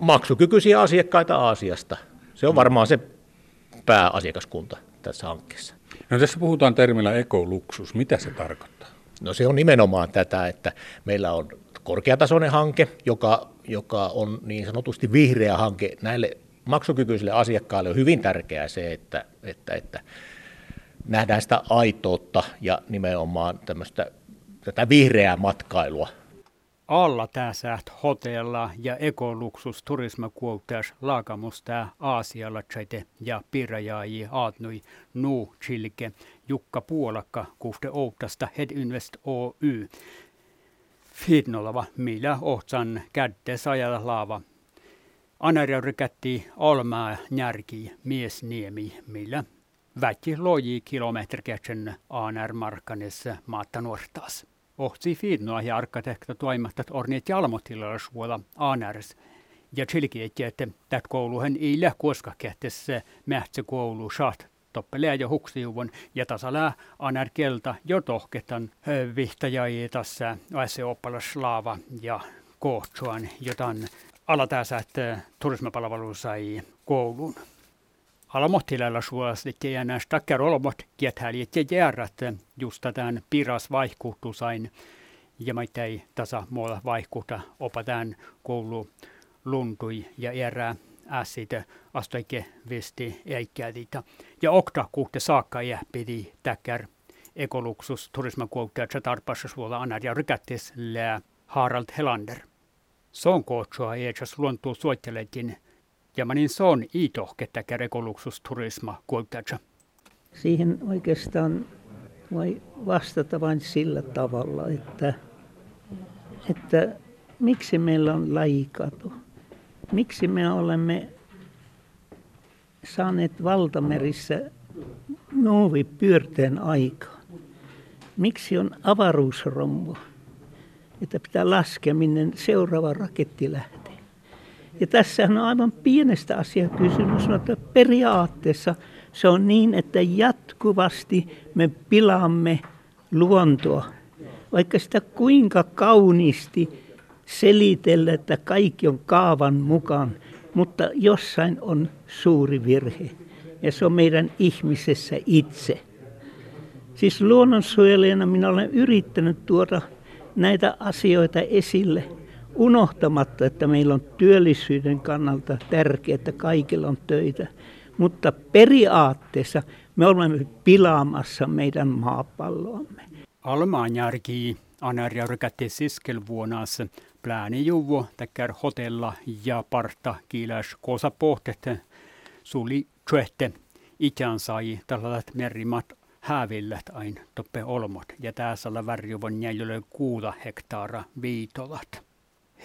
maksukykyisiä asiakkaita Aasiasta. Se on varmaan se pääasiakaskunta tässä hankkeessa. No tässä puhutaan termillä ekoluksus. Mitä se tarkoittaa? No se on nimenomaan tätä, että meillä on korkeatasoinen hanke, joka, joka on niin sanotusti vihreä hanke. Näille maksukykyisille asiakkaille on hyvin tärkeää se, että, että, että nähdään sitä aitoutta ja nimenomaan tämmöistä tätä vihreää matkailua. Alla tässä hotella ja ekoluksus turismakuotas laakamusta Aasialla tsaite ja pirajaaji aatnui nuu chilke Jukka Puolakka kuhte outasta Head Invest Oy. Fidnolava millä ohtsan kätte sajalla laava. Anarjauri kätti olmaa njärki miesniemi, millä väki loji kilometrikätsen Anar Markkanessa maatta nuortaas. Ohtsi Fidnoa ja arkkitehto toimattat orniet jalmotilalla suola Anars. Ja tsilkiet, että tät kouluhen ei lähe koska mähtsä koulu saat toppelee ja huksiuvon ja tasalää anar kelta jo tohketan vihtajai tässä aise oppalas slaava ja kohtsuan jotan että turismipalvelu sai koulun. Alamohtilalla suosittiin ja näistä takkar olmot kiethäliet ja järät just tämän piras vaihkuhtusain ja ei tasa muualla vaihkuhta opataan koulu luntui ja erää äsitä astoike visti eikkääditä. Ja okta kuhte saakka ja pidi täkkär ekoluksus turismakuokkäätsä tarpassa suola anar ja rykättis lää Harald Helander. Son kootsua eetsas luontuu suotteletin ja manin son iito kettäkä ekoluksus turisma kuokkäätsä. Siihen oikeastaan voi vastata vain sillä tavalla, että, että miksi meillä on lajikato miksi me olemme saaneet valtamerissä muovipyörteen aikaan? Miksi on avaruusrommu, että pitää laskea, minne seuraava raketti lähtee? Ja tässä on aivan pienestä asiaa kysymys, mutta periaatteessa se on niin, että jatkuvasti me pilaamme luontoa. Vaikka sitä kuinka kauniisti selitellä, että kaikki on kaavan mukaan, mutta jossain on suuri virhe. Ja se on meidän ihmisessä itse. Siis luonnonsuojelijana minä olen yrittänyt tuoda näitä asioita esille unohtamatta, että meillä on työllisyyden kannalta tärkeää, että kaikilla on töitä. Mutta periaatteessa me olemme pilaamassa meidän maapalloamme. Almaan järki Anaria rykätti siskelvuonassa Pläni juvo täkkär hotella ja parta kiiläs kosa pohtet suli tjöhte itään sai tällaiset merimat hävillät ain toppe olmot ja tässä olla värjuvon jäljellä kuuta hektaara viitolat.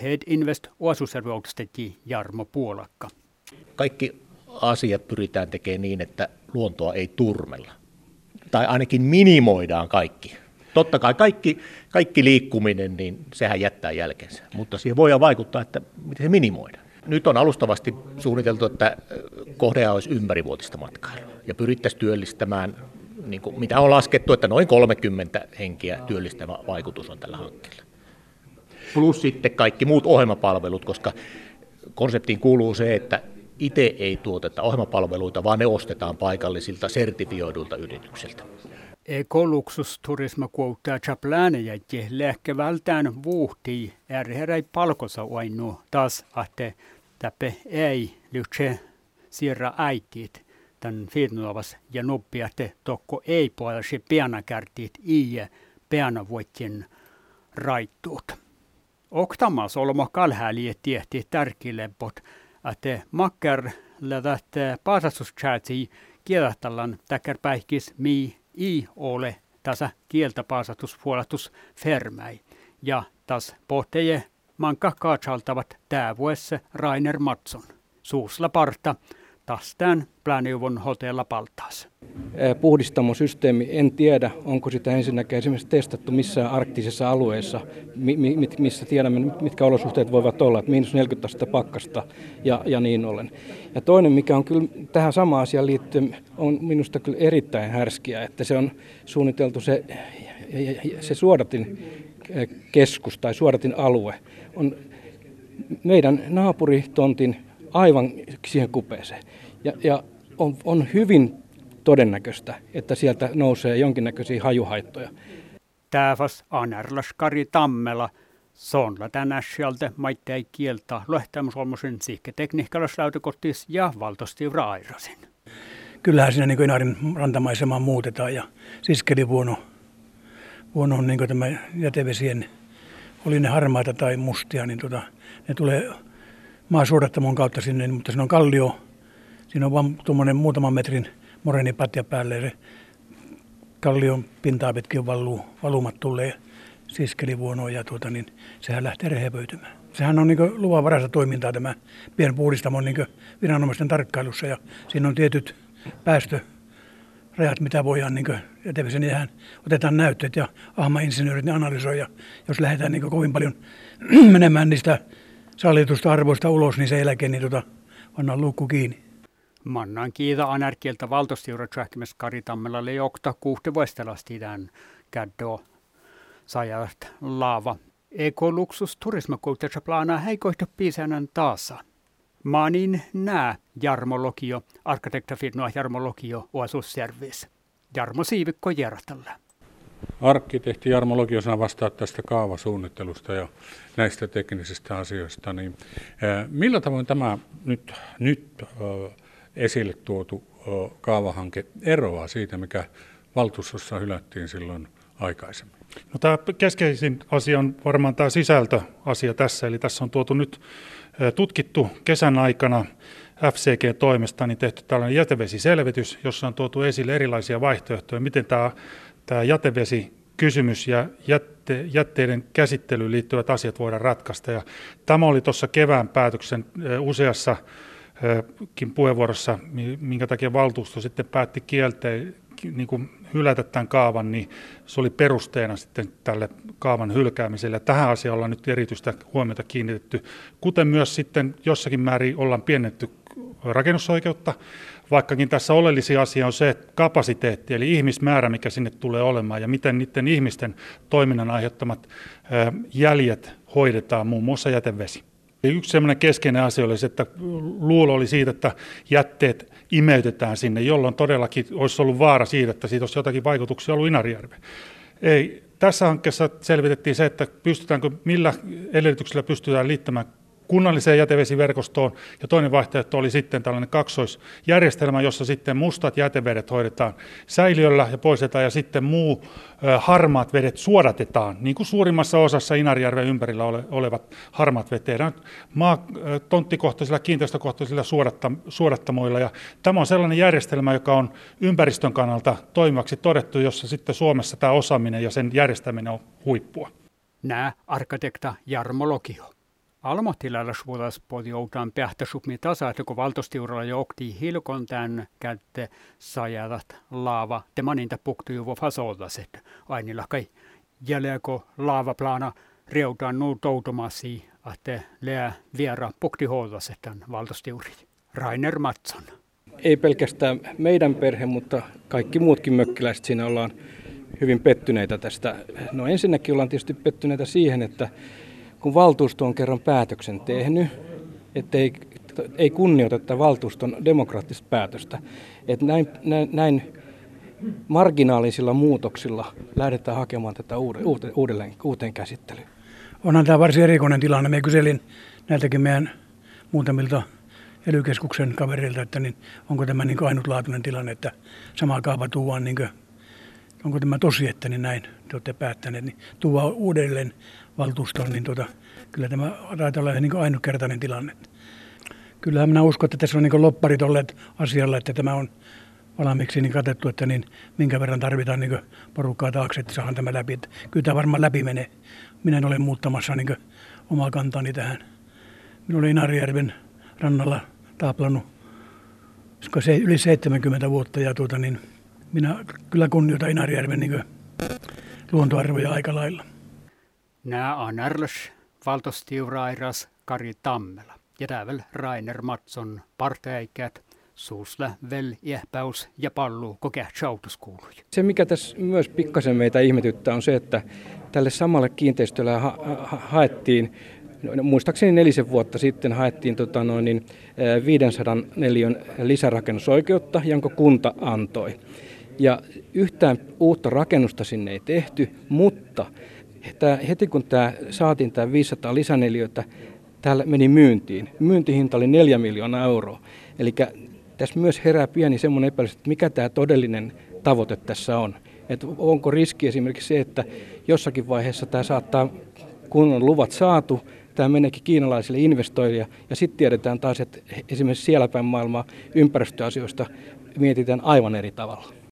Head Invest osuusarvoikstettiin Jarmo Puolakka. Kaikki asiat pyritään tekemään niin, että luontoa ei turmella. Tai ainakin minimoidaan kaikki Totta kai kaikki, kaikki liikkuminen, niin sehän jättää jälkensä, mutta siihen voi vaikuttaa, että miten se minimoidaan. Nyt on alustavasti suunniteltu, että kohdea olisi ympärivuotista matkailua ja pyrittäisiin työllistämään, niin kuin, mitä on laskettu, että noin 30 henkiä työllistävä vaikutus on tällä hankkeella. Plus sitten kaikki muut ohjelmapalvelut, koska konseptiin kuuluu se, että itse ei tuoteta ohjelmapalveluita, vaan ne ostetaan paikallisilta sertifioidulta yrityksiltä. Ekoluksusturisma kuuttaa vältään vuhtii ärheräi palkosa uainu taas ahte täppe ei lyhtse siirra äitit tän firnuavas ja nuppiatte tokko ei puolasi piana kärtiit iä peana vuotjen raittuut. Oktamas olmo kalhääliä tiehti tärkilempot, että makker lädät paasastustjäätsi kielahtallan täkkär päihkis mii i ole tasa kieltä paasatus puolatus fermäi. Ja tas pohteje manka kaatsaltavat täävuessa Rainer Matson. Suusla parta, tästään Plänjuvon hotella paltaas. Puhdistamosysteemi, en tiedä, onko sitä ensinnäkään esimerkiksi testattu missään arktisessa alueessa, missä tiedämme, mitkä olosuhteet voivat olla, että miinus 40 astetta pakkasta ja, ja niin ollen. Ja toinen, mikä on kyllä tähän samaan asiaan liittyen, on minusta kyllä erittäin härskiä, että se on suunniteltu se, se suodatin keskus tai suodatin alue on meidän naapuritontin aivan siihen kupeeseen. Ja, ja on, on hyvin todennäköistä, että sieltä nousee jonkinnäköisiä hajuhaittoja. Tääväs Anerlas Kari Tammela – Sonla tänään sieltä maittai kieltä tekniikkalas lautakotis ja valtosti rairasin. Kyllähän siinä niin Inarin rantamaisemaan muutetaan ja siskeli vuono, vuono on niin tämä jätevesien, oli ne harmaita tai mustia, niin tota, ne tulee maasuodattamon kautta sinne, mutta siinä on kallio, siinä on vain tuommoinen muutaman metrin moreenipatja päälle se kallion pintaa pitkin valuu, valumat tulee siskelivuonoa ja tuota, niin sehän lähtee rehevöitymään. Sehän on niin luvanvaraista toimintaa tämä pienpuhdistamon niin viranomaisten tarkkailussa ja siinä on tietyt päästörajat, mitä voidaan niin jätevesi, niin otetaan näytteet ja ahma-insinöörit ne analysoi ja jos lähdetään niin kovin paljon menemään niistä sallitusta arvoista ulos, niin sen jälkeen niin tota, pannaan luukku kiinni. Mannan kiitä anarkielta valtostiura Kari Karitammella leokta kuhti vuostelasti tämän käddoa sajat laava. Eko luksus turismakulttuurissa planaa heikoista piisänän taasa. Maanin nää Jarmo Lokio, arkkitektafirma Jarmo Lokio, Oasusservice. Jarmo Siivikko Järtalla. Arkkitehti Jarmo Lokio saa vastaa tästä kaavasuunnittelusta ja näistä teknisistä asioista. Niin, millä tavoin tämä nyt, nyt esille tuotu kaavahanke eroaa siitä, mikä valtuustossa hylättiin silloin aikaisemmin? No, tämä keskeisin asia on varmaan tämä sisältöasia tässä, eli tässä on tuotu nyt tutkittu kesän aikana FCG-toimesta niin tehty tällainen jätevesiselvitys, jossa on tuotu esille erilaisia vaihtoehtoja, miten tämä, tämä jätevesikysymys ja jätte, jätteiden käsittelyyn liittyvät asiat voidaan ratkaista. Ja tämä oli tuossa kevään päätöksen useassa puheenvuorossa, minkä takia valtuusto sitten päätti kielteen, niin kuin hylätä tämän kaavan, niin se oli perusteena sitten tälle kaavan hylkäämiselle. Tähän asiaan ollaan nyt erityistä huomiota kiinnitetty, kuten myös sitten jossakin määrin ollaan piennetty rakennusoikeutta, vaikkakin tässä oleellisia asia on se kapasiteetti, eli ihmismäärä, mikä sinne tulee olemaan, ja miten niiden ihmisten toiminnan aiheuttamat jäljet hoidetaan, muun muassa jätevesi. Yksi sellainen keskeinen asia oli se, että luulo oli siitä, että jätteet imeytetään sinne, jolloin todellakin olisi ollut vaara siitä, että siitä olisi jotakin vaikutuksia ollut Inarijärve. Ei. Tässä hankkeessa selvitettiin se, että pystytäänkö, millä edellytyksillä pystytään liittämään kunnalliseen jätevesiverkostoon. Ja toinen vaihtoehto oli sitten tällainen kaksoisjärjestelmä, jossa sitten mustat jätevedet hoidetaan säiliöllä ja poistetaan ja sitten muu harmaat vedet suodatetaan, niin kuin suurimmassa osassa Inarijärven ympärillä ole, olevat harmaat vedet tehdään maa, tonttikohtaisilla, kiinteistökohtaisilla suodattamoilla. Ja tämä on sellainen järjestelmä, joka on ympäristön kannalta toimivaksi todettu, jossa sitten Suomessa tämä osaaminen ja sen järjestäminen on huippua. Nää arkitekta Jarmo Lokio. Almahtilalla suolas podjoutaan pähtäsupmi tasa, että kun valtostiuralla johti hilkon tämän kätte sajatat laava, te maninta puktujuvo fasoltaset. Ainilla kai jäljeko laavaplana reutaan nuu toutomasi, että lää viera puktihoitaset tämän valtostiurit. Rainer Matson. Ei pelkästään meidän perhe, mutta kaikki muutkin mökkiläiset siinä ollaan hyvin pettyneitä tästä. No ensinnäkin ollaan tietysti pettyneitä siihen, että kun valtuusto on kerran päätöksen tehnyt, että ei, kunnioiteta valtuuston demokraattista päätöstä. Että näin, näin, näin marginaalisilla muutoksilla lähdetään hakemaan tätä uudelleen, uuteen käsittelyyn. Onhan tämä varsin erikoinen tilanne. Me kyselin näiltäkin meidän muutamilta ely kaverilta, että niin onko tämä niin ainutlaatuinen tilanne, että sama kaava tuodaan, niin onko tämä tosi, että niin näin te olette päättäneet, niin tuodaan uudelleen valtuustoon, niin tota, kyllä tämä taitaa olla niin ainutkertainen tilanne. Kyllähän minä uskon, että tässä on niin lopparit olleet asialla, että tämä on valmiiksi niin katettu, että niin minkä verran tarvitaan niin porukkaa taakse, että saadaan tämä läpi. Että kyllä tämä varmaan läpi menee. Minä en ole muuttamassa niin omaa kantani tähän. Minä olen Inarijärven rannalla taaplannut se yli 70 vuotta ja tuota, niin minä kyllä kunnioitan Inarijärven niin luontoarvoja aika lailla. On Erlös, valtostiurairas Kari Tammela ja täällä Rainer Matson parteikät suusla vel jähpäus ja pallu kokea kuului. Se, mikä tässä myös pikkasen meitä ihmetyttää, on se, että tälle samalle kiinteistölle ha- ha- haettiin no, muistaakseni nelisen vuotta sitten haettiin tota noin, niin, 500 neliön lisärakennusoikeutta, jonka kunta antoi. Ja yhtään uutta rakennusta sinne ei tehty, mutta tämä, heti kun tämä, saatiin tämä 500 lisäneliötä, täällä meni myyntiin. Myyntihinta oli 4 miljoonaa euroa. Eli tässä myös herää pieni semmoinen epäilys, että mikä tämä todellinen tavoite tässä on. Että onko riski esimerkiksi se, että jossakin vaiheessa tämä saattaa, kun on luvat saatu, tämä meneekin kiinalaisille investoijille ja sitten tiedetään taas, että esimerkiksi siellä päin maailmaa ympäristöasioista mietitään aivan eri tavalla.